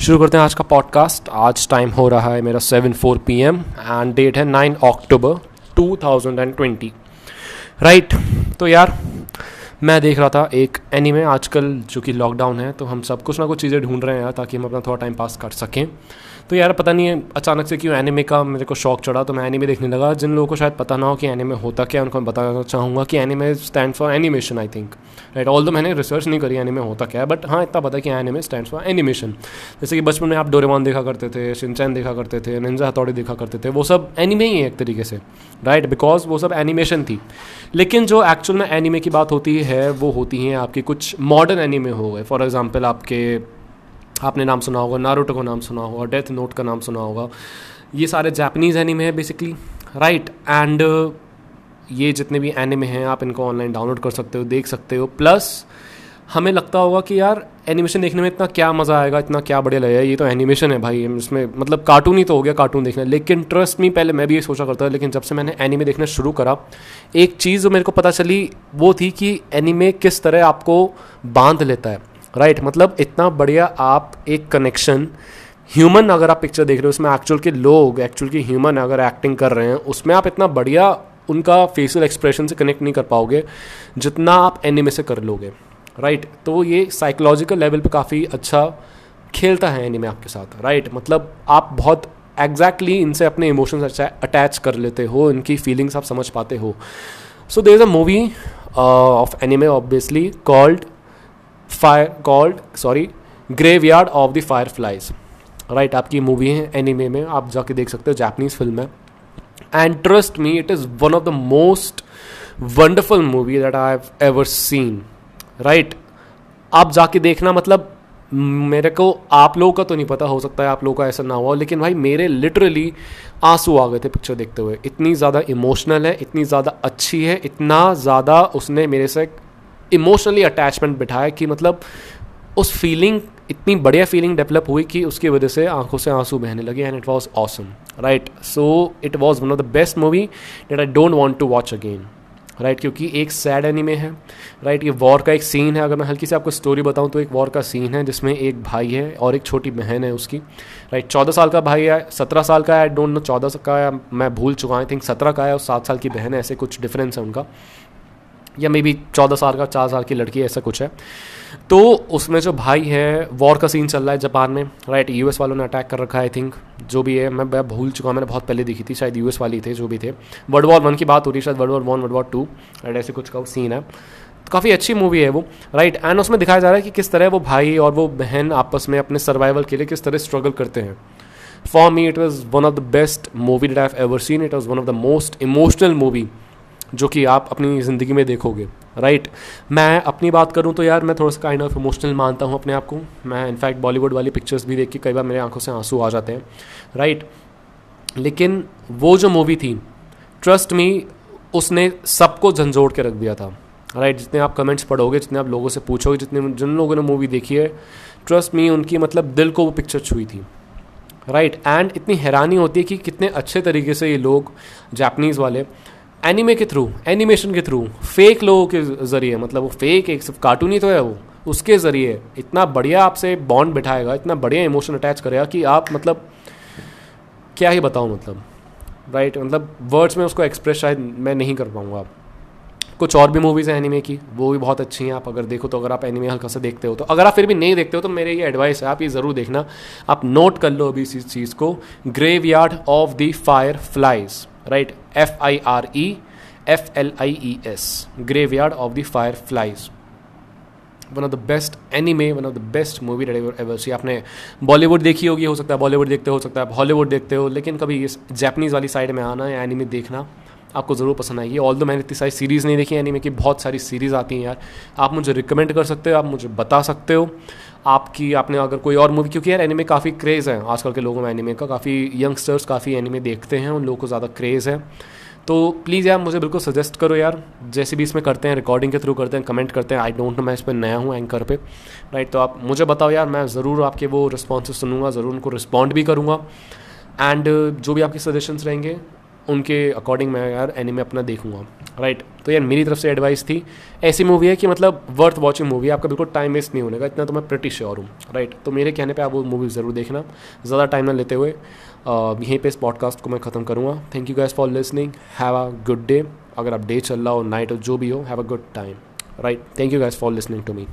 शुरू करते हैं आज का पॉडकास्ट आज टाइम हो रहा है मेरा seven four PM and date date है nine October two thousand and twenty right तो यार, मैं देख रहा था एक एनीमे आजकल जो कि लॉकडाउन है तो हम सब कुछ ना कुछ चीज़ें ढूंढ रहे हैं यार, ताकि हम अपना थोड़ा टाइम पास कर सकें। तो यार, पता नहीं है, अचानक से क्यों एनिमे का मेरे को शौक चढ़ा तो मैं एनिमे देखने लगा। जिन लोगों को शायद पता ना हो कि एनिमे होता क्या, उनको मैं बताना चाहूँगा कि anime stand for animation I think right although मैंने रिसर्च नहीं करी एनिमे होता क्या है बट हाँ इतना पता है कि एनिमे स्टैंड फॉर एनिमेशन जैसे कि बचपन में आप डोरेमॉन देखा करते थे शिनचैन देखा करते थे निंजा हथौड़ी देखा करते थे, वो सब एनिमे ही है एक तरीके से राइट बिकॉज़ वो सब एनिमेशन थी। लेकिन जो एक्चुअल में एनिमे की बात होती है, वो होती हैं आपकी कुछ मॉडर्न एनीमे हो गए। फॉर एग्ज़ाम्पल आपके, आपने नाम सुना होगा नारोटो का नाम सुना होगा डेथ नोट का नाम सुना होगा। ये सारे जापनीज़ एनीमे हैं बेसिकली राइट एंड ये जितने भी एनीमे हैं, आप इनको ऑनलाइन डाउनलोड कर सकते हो, देख सकते हो। प्लस हमें लगता होगा कि यार एनिमेशन देखने में इतना क्या मज़ा आएगा, इतना क्या बढ़िया लगेगा, ये तो एनिमेशन है भाई, इसमें मतलब कार्टून ही तो हो गया कार्टून देखना। लेकिन ट्रस्ट मी पहले मैं भी ये सोचा करता था, लेकिन जब से मैंने एनिमे देखना शुरू करा, एक चीज़ जो मेरे को पता चली, वो थी कि एनिमे किस तरह आपको बाँध लेता है। Right right? मतलब इतना बढ़िया आप एक कनेक्शन ह्यूमन अगर आप पिक्चर देख रहे हो, उसमें एक्चुअल के लोग एक्चुअल के ह्यूमन अगर एक्टिंग कर रहे हैं, उसमें आप इतना बढ़िया उनका फेशियल एक्सप्रेशन से कनेक्ट नहीं कर पाओगे, जितना आप एनिमे से कर लोगे। राइट तो ये साइकोलॉजिकल लेवल पे काफ़ी अच्छा खेलता है एनिमे आपके साथ। राइट मतलब आप बहुत एग्जैक्टली exactly इनसे अपने इमोशंस अटैच कर लेते हो, इनकी फीलिंग्स आप समझ पाते हो। So there is a movie of anime obviously called fire called sorry graveyard of the fireflies right आपकी मूवी है एनिमे में, आप जाके देख सकते हो जैपनीज फ़िल्म है। And trust me it is one of the most wonderful movie that I have ever seen right? आप जाके देखना मतलब मेरे को आप लोगों का तो नहीं पता, हो सकता है आप लोगों का ऐसा ना हुआ लेकिन भाई मेरे लिटरली आँसू आ गए थे पिक्चर देखते हुए। इतनी ज़्यादा इमोशनल है, इतनी ज़्यादा अच्छी है, इतना ज़्यादा उसने मेरे से इमोशनली अटैचमेंट बिठाया कि मतलब उस फीलिंग इतनी बढ़िया फीलिंग डेवलप हुई कि उसकी वजह से आँखों से आँसू बहने लगे and it was awesome right so it was one of the best movie that I don't want to watch again right क्योंकि एक सैड एनिमे है। राइट ये वॉर का एक सीन है। अगर मैं हल्की से आपको स्टोरी बताऊँ तो एक वॉर का सीन है, जिसमें एक भाई है और एक छोटी बहन है उसकी। राइट चौदह साल का भाई है, सत्रह साल का है आई डोंट नो चौदह का है, मैं भूल चुका आई थिंक सत्रह का है और सात साल की बहन है, ऐसे कुछ डिफरेंस है उनका। या मे बी चौदह साल का, चार साल की लड़की ऐसा कुछ है। तो उसमें जो भाई है वॉर का सीन चल रहा है जापान में। राइट यूएस वालों ने अटैक कर रखा है आई थिंक जो भी है, मैं भूल चुका हूँ, मैंने बहुत पहले देखी थी, शायद यूएस वाली थे, जो भी थे। वर्ल्ड वॉर वन की बात हो रही है, शायद world war one world war two and ऐसे कुछ का सीन है। तो काफ़ी अच्छी मूवी है वो। राइट एंड उसमें दिखाया जा रहा है कि किस तरह वो भाई और वो बहन आपस में अपने सर्वाइवल के लिए किस तरह स्ट्रगल करते हैं। For me it was one of the best movie that I ever seen it was one of the most emotional movie जो कि आप अपनी ज़िंदगी में देखोगे राइट मैं अपनी बात करूँ तो यार मैं थोड़ा सा काइंड ऑफ़ इमोशनल मानता हूँ अपने आप को। मैं इनफैक्ट बॉलीवुड वाली पिक्चर्स भी देख के कई बार मेरे आँखों से आँसू आ जाते हैं राइट लेकिन वो जो मूवी थी ट्रस्ट मी उसने सबको झंझोड़ के रख दिया था राइट जितने आप कमेंट्स पढ़ोगे, जितने आप लोगों से पूछोगे, जितने जिन लोगों ने मूवी देखी है ट्रस्ट मी उनकी मतलब दिल को वो पिक्चर छुई थी राइट एंड इतनी हैरानी होती है कि कितने अच्छे तरीके से ये लोग जापनीज़ वाले एनिमे के थ्रू, एनिमेशन के थ्रू फेक लोगों के ज़रिए मतलब वो फेक एक सिर्फ़ कार्टून ही तो है वो, उसके ज़रिए। इतना बढ़िया आपसे बॉन्ड बिठाएगा, इतना बढ़िया इमोशन अटैच करेगा कि आप मतलब क्या ही बताऊँ मतलब राइट right? मतलब वर्ड्स में उसको एक्सप्रेस शायद मैं नहीं कर पाऊँगा कुछ और भी मूवीज़ हैं एनिमे की, वो भी बहुत अच्छी हैं, आप अगर देखो तो अगर आप एनिमे हल्का सा देखते हो तो। अगर आप फिर भी नहीं देखते हो तो मेरे ये एडवाइस है, आप ये ज़रूर देखना। आप नोट कर लो अभी इस चीज़ को। Graveyard of the fireflies right? F I R E F L I E S graveyard of the fireflies one of the best anime one of the best movie that ever see आपने बॉलीवुड देखी होगी, हो सकता है बॉलीवुड देखते हो सकता है हॉलीवुड देखते हो, लेकिन कभी इस जैपनीज़ वाली साइड में आना या एनीमे देखना आपको ज़रूर पसंद आएगी। ऑल दो मैंने इतनी सारी सीरीज़ नहीं देखी एनीमे की, बहुत सारी सीरीज़ आती हैं यार। आप मुझे रिकमेंड कर सकते हो, आप मुझे बता सकते हो। आपकी, आपने अगर कोई और मूवी क्योंकि यार एनिमे काफ़ी क्रेज़ है। आजकल के लोगों में एनिमे का काफ़ी यंगस्टर्स काफ़ी एनिमे देखते हैं, उन लोगों को ज़्यादा क्रेज़ है। तो प्लीज़ यार, मुझे बिल्कुल सजेस्ट करो यार। जैसे भी इसमें करते हैं रिकॉर्डिंग के थ्रू करते हैं कमेंट करते हैं। आई डोंट नो मैं इस पर नया हूँ एंकर पे। राइट तो आप मुझे बताओ यार, मैं ज़रूर आपके वो रिस्पॉन्सेस सुनूँगा, ज़रूर उनको रिस्पॉन्ड भी करूँगा। एंड जो भी आपके सजेशंस रहेंगे उनके अकॉर्डिंग मैं यार एनिमे अपना देखूँगा। Right right. तो यार मेरी तरफ़ से एडवाइस थी, ऐसी मूवी है कि मतलब वर्थ वॉचिंग मूवी है, आपका बिल्कुल टाइम वेस्ट नहीं होने का, इतना तो मैं प्रिटी श्योर हूँ। राइट तो मेरे कहने पे आप वो मूवी ज़रूर देखना, ज़्यादा टाइम ना लेते हुए यहीं पे इस पॉडकास्ट को मैं ख़त्म करूँगा। Thank you guys for listening have a good day अगर आप डे चल रहा हो नाइट हो, जो भी हो have a good time right thank you guys for listening to me